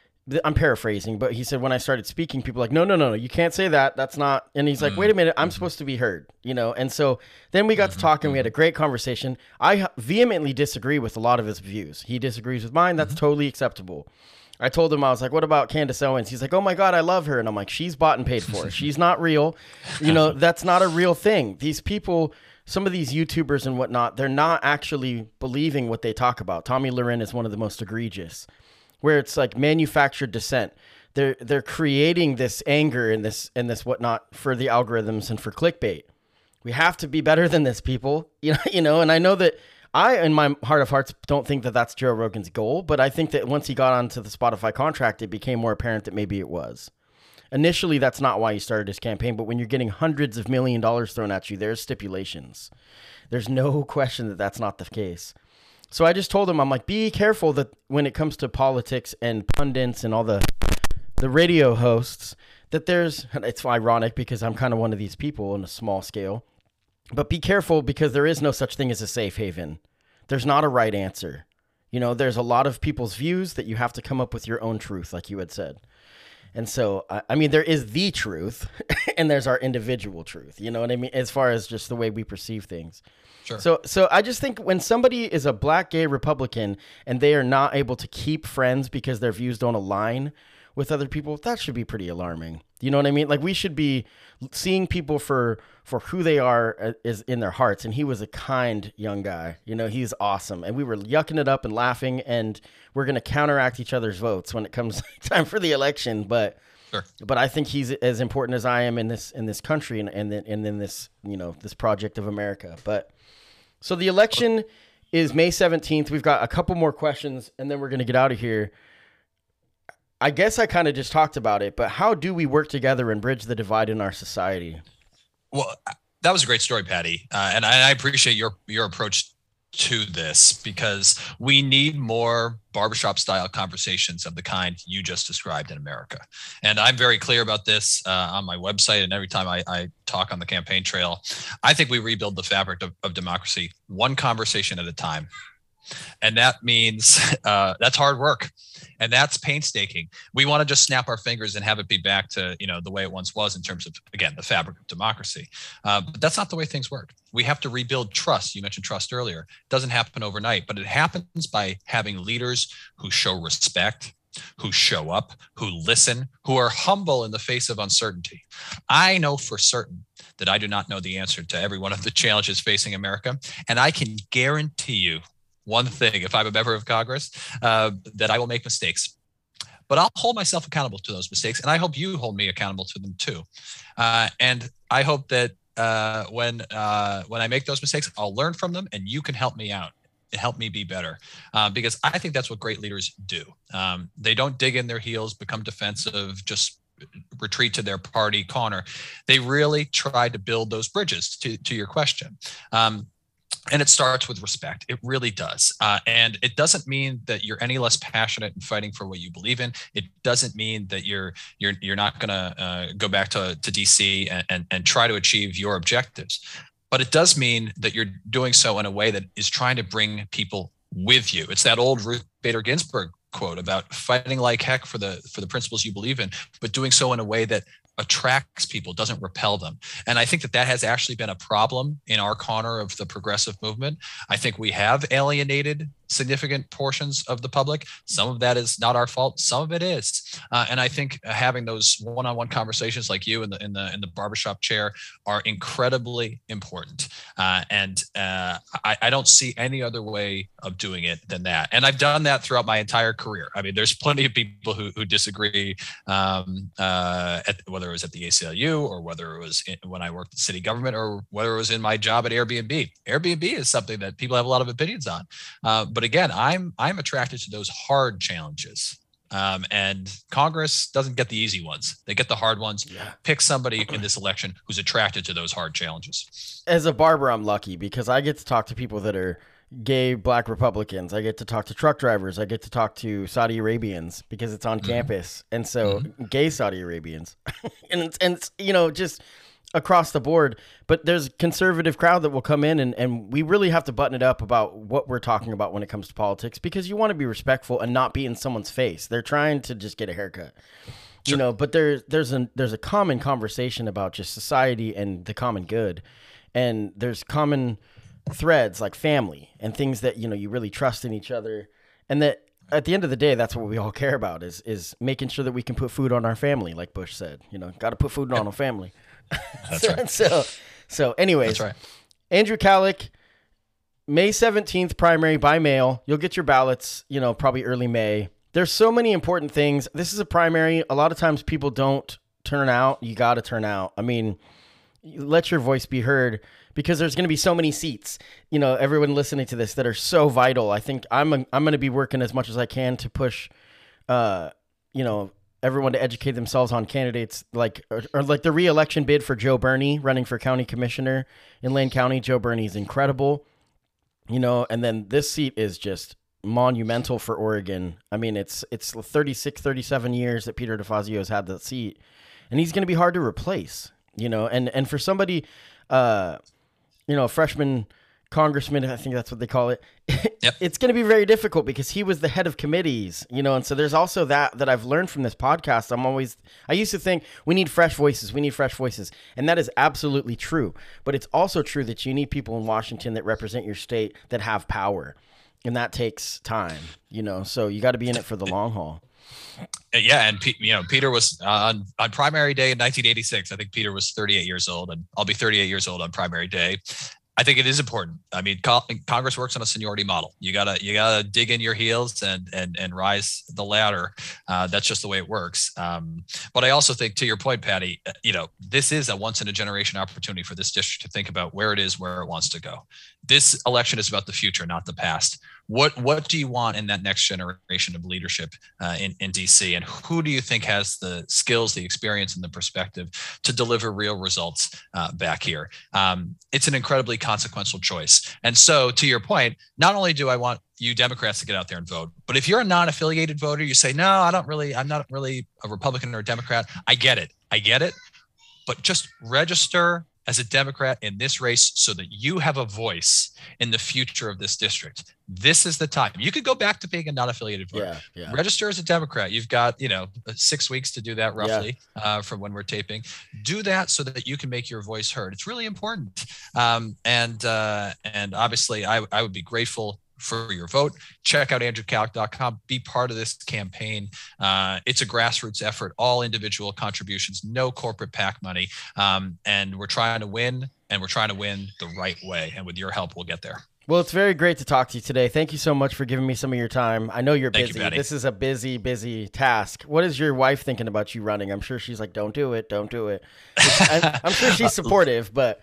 I'm paraphrasing, but he said when I started speaking, people were like, no, no, no, no, you can't say that. That's not. And he's like, wait a mm. minute, I'm supposed to be heard, you know. And so then we got to mm-hmm, talking. We had a mm-hmm. great conversation. I vehemently disagree with a lot of his views. He disagrees with mine. That's mm-hmm. totally acceptable. I told him I was like, "What about Candace Owens?" He's like, "Oh my God, I love her," and I'm like, "She's bought and paid for. (laughs) She's not real. You know, (laughs) that's not a real thing. These people, some of these YouTubers and whatnot, they're not actually believing what they talk about. Tomi Lahren is one of the most egregious, where it's like manufactured dissent. They're they're creating this anger and this and this whatnot for the algorithms and for clickbait. We have to be better than this, people. (laughs) You know, you know, and I know that I, in my heart of hearts, don't think that that's Joe Rogan's goal, but I think that once he got onto the Spotify contract, it became more apparent that maybe it was. Initially, that's not why he started his campaign, but when you're getting hundreds of million dollars thrown at you, there's stipulations. There's no (laughs) question that that's not the case. So I just told him, I'm like, be careful that when it comes to politics and pundits and all the the radio hosts, that there's it's ironic because I'm kind of one of these people on a small scale. But be careful because there is no such thing as a safe haven. There's not a right answer. You know, there's a lot of people's views that you have to come up with your own truth, like you had said. And so, I mean, there is the truth, (laughs) and there's our individual truth. You know what I mean? As far as just the way we perceive things. Sure. So, so I just think when somebody is a black gay Republican and they are not able to keep friends because their views don't align with other people, that should be pretty alarming. You know what I mean? Like we should be seeing people for for who they are uh, is in their hearts. And he was a kind young guy. You know, he's awesome, and we were yucking it up and laughing, and we're gonna counteract each other's votes when it comes (laughs) time for the election. But Sure. But I think he's as important as I am in this in this country and and and in this you know this project of America. But so the election is May seventeenth. We've got a couple more questions, and then we're gonna get out of here. I guess I kind of just talked about it, but how do we work together and bridge the divide in our society? Well, that was a great story, Patty, uh, and I, I appreciate your your approach to this because we need more barbershop style conversations of the kind you just described in America. And I'm very clear about this uh, on my website and every time I, I, talk on the campaign trail. I think we rebuild the fabric of, of democracy one conversation at a time and that means (laughs) uh, that's hard work and that's painstaking. We want to just snap our fingers and have it be back to you know the way it once was in terms of again the fabric of democracy. Uh, but that's not the way things work. We have to rebuild trust. You mentioned trust earlier. It doesn't happen overnight but it happens by having leaders who show respect who show up who listen who are humble in the face of uncertainty. I know for certain that I do not know the answer to every one of the challenges facing America. And I can guarantee you one thing if I'm a member of Congress uh, that I will make mistakes. But I'll hold myself accountable to those mistakes, and I hope you hold me accountable to them too. Uh, and I hope that uh, when uh, when I make those mistakes, I'll learn from them, and you can help me out help me be better uh, because i think that's what great leaders do um, they don't dig in their heels become defensive just retreat to their party corner they really try to build those bridges to, to your question um, and it starts with respect. It really does. Uh, and it doesn't mean that you're any less passionate in fighting for what you believe in. It doesn't mean that you're you're you're not going to uh, go back to, to dc and, and, and try to achieve your objectives. But it does mean that you're doing so in a way that is trying to bring people with you. It's that old ruth bader ginsburg quote about fighting like heck for the for the principles you believe in but doing so in a way that attracts people, doesn't repel them. And I think that that has actually been a problem in our corner of the progressive movement. I think we have alienated significant portions of the public. Some of that is not our fault. Some of it is. Uh, and I think having those one-on-one conversations like you in the in the in the barbershop chair are incredibly important. Uh, and uh, I, I, don't see any other way of doing it than that. And I've done that throughout my entire career. I mean, there's plenty of people who, who disagree, um, uh, at, whether it was at the ACLU or whether it was in, when I worked in city government or whether it was in my job at Airbnb. Airbnb is something that people have a lot of opinions on uh, but again, I'm I'm attracted to those hard challenges. Um, and Congress doesn't get the easy ones; they get the hard ones. Yeah. Pick somebody in this election who's attracted to those hard challenges. As a barber, I'm lucky because I get to talk to people that are gay black Republicans. I get to talk to truck drivers. I get to talk to Saudi Arabians because it's on mm-hmm. campus, and so mm-hmm. gay Saudi Arabians, (laughs) and it's, and it's, you know just across the board, but there's a conservative crowd that will come in and, and we really have to button it up about what we're talking about when it comes to politics because you want to be respectful and not be in someone's face. They're trying to just get a haircut. Sure. You know, but there's there's a there's a common conversation about just society and the common good. And there's common threads like family and things that, you know, you really trust in each other. And that at the end of the day, that's what we all care about is is making sure that we can put food on our family, like Bush said. You know, got to put food on our family. (laughs) That's so, right. So, so anyways, right. Andrew Kalloch, May 17th primary by mail. You'll get your ballots, you know, probably early May. There's so many important things. This is a primary. A lot of times people don't turn out. You got to turn out. I mean, let your voice be heard because there's going to be so many seats. You know, everyone listening to this that are so vital. I think I'm a, I'm going to be working as much as I can to push uh, you know, everyone to educate themselves on candidates like or, or, like the re-election bid for Joe Berney running for county commissioner in Lane County. Joe Berney is incredible, you know, and then this seat is just monumental for Oregon. I mean, it's it's 36 37 years that Peter DeFazio has had that seat and he's going to be hard to replace, you know. And and for somebody uh you know, a freshman congressman, I think that's what they call it. (laughs) Yep. it's going to be very difficult because he was the head of committees, you know, and so there's also that that I've learned from this podcast. I'm always I used to think we need fresh voices, we need fresh voices, and that is absolutely true. But it's also true that you need people in Washington that represent your state that have power. And that takes time, you know. So you got to be in it for the long haul. Uh, yeah, and you know Peter was on on primary day in 1986. I think Peter was 38 years old, and I'll be 38 years old on primary day I think it is important. I mean, Congress works on a seniority model. You gotta you gotta dig in your heels and and and rise the ladder. Uh, that's just the way it works. Um, but I also think, to your point, Patty, uh, you know, this is a once in a generation opportunity for this district to think about where it is, where it wants to go. This election is about the future, not the past what what do you want in that next generation of leadership uh, in, in DC and who do you think has the skills the experience and the perspective to deliver real results uh, back here um, it's an incredibly consequential choice and so to your point not only do I want you Democrats to get out there and vote. But if you're a non-affiliated voter, you say, no, I don't really, I'm not really a Republican or a Democrat. I get it. I get it. But just register as a Democrat in this race so that you have a voice in the future of this district. This is the time. You could go back to being a non-affiliated voter. Yeah, yeah. Register as a Democrat. You've got, you know, six weeks to do that roughly yeah. uh, from when we're taping. Do that so that you can make your voice heard. It's really important. Um, and uh, and obviously, I, I would be grateful for your vote. Check out andrewkalloch.com. Be part of this campaign. Uh, it's a grassroots effort, all individual contributions, no corporate PAC money. Um, and we're trying to win, and we're trying to win the right way. And with your help, we'll get there. Well, it's very great to talk to you today. Thank you so much for giving me some of your time. I know you're Thank busy. You, this is a busy, busy task. What is your wife thinking about you running? I'm sure she's like, "Don't do it, don't do it." I'm sure she's (laughs) supportive, but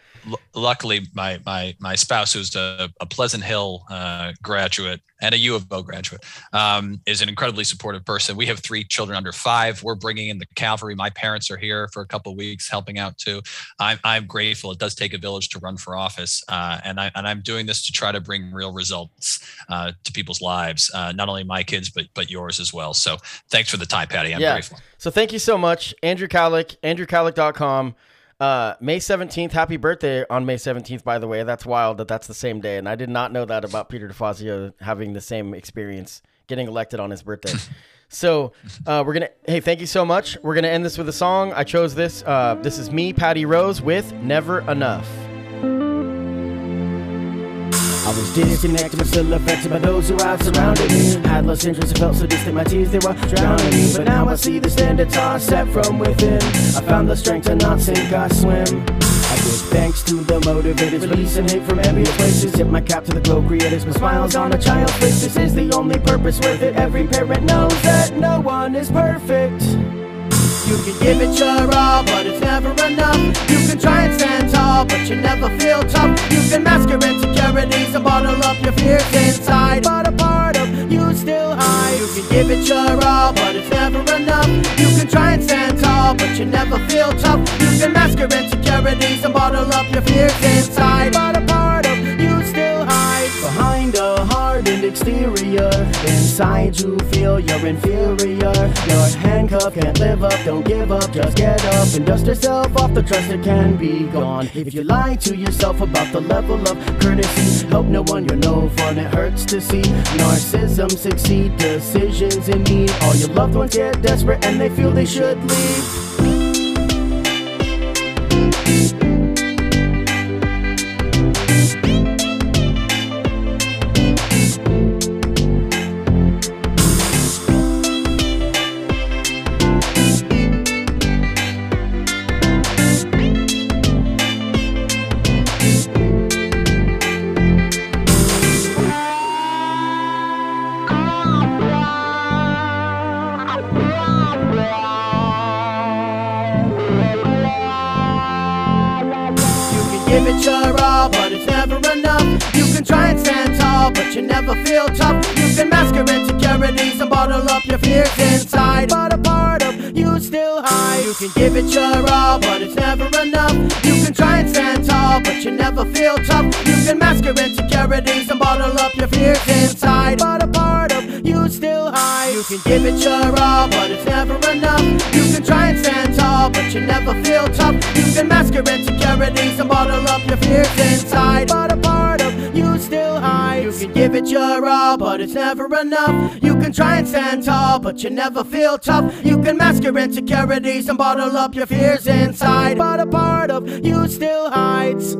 luckily, my my my spouse, who's a, a Pleasant Hill uh, graduate and a U of O graduate, um, is an incredibly supportive person. We have three children under five. We're bringing in the cavalry. My parents are here for a couple weeks, helping out too. I'm I'm grateful. It does take a village to run for office, uh, and I and I'm doing this to try to bring real results uh, to people's lives, uh, not only my kids but but yours as well. So thanks for the time, Patty. I'm yeah. grateful. So thank you so much, Andrew Kalloch, andrewkalloch.com. Uh, May 17th, happy birthday on May 17th, by the way. That's wild that that's the same day. And I did not know that about Peter DeFazio having the same experience getting elected on his birthday. (laughs) so uh, we're going to, hey, thank you so much. We're going to end this with a song. I chose this. Uh, this is me, Patty Rose, with Never Enough. I was disconnected but still affected by those who I've surrounded me Had lost interest and felt so distant my tears they were drowning But now I see the standards are set from within I found the strength to not sink, I swim I give thanks to the motivators, releasing hate from envious places. Tip my cap to the glow creators, with smiles on a child's face. This is the only purpose with it. Every parent knows that no one is perfect. You can give it your all, but it's never enough. You can try and stand tall, but you never feel tough. You can mask your insecurities and bottle up your fears inside. But a part of you still hide. You can give it your all, but it's never enough. You can try and stand tall, but you never feel tough. You can mask your insecurities and bottle up your fears inside. But a part behind a hardened exterior. Inside you feel you're inferior. Your handcuff can't live up, don't give up, just get up and dust yourself off the trust that can be gone. If you lie to yourself about the level of courtesy, help no one, you're no fun, it hurts to see. Narcissism succeed, decisions in need. All your loved ones get desperate and they feel they should leave. You can give it your all, but it's never enough. You can try and stand tall, but you never feel tough. You can mask your insecurities and bottle up your fears inside. But a part you still hide. You can give it your all, but it's never enough. You can try and stand tall, but you never feel tough. You can mask your insecurities and bottle up your fears inside. But a part of you still hide. You can give it your all, but it's never enough. You can try and stand tall, but you never feel tough. You can mask your insecurities and bottle up your fears inside. But a part of you still hides.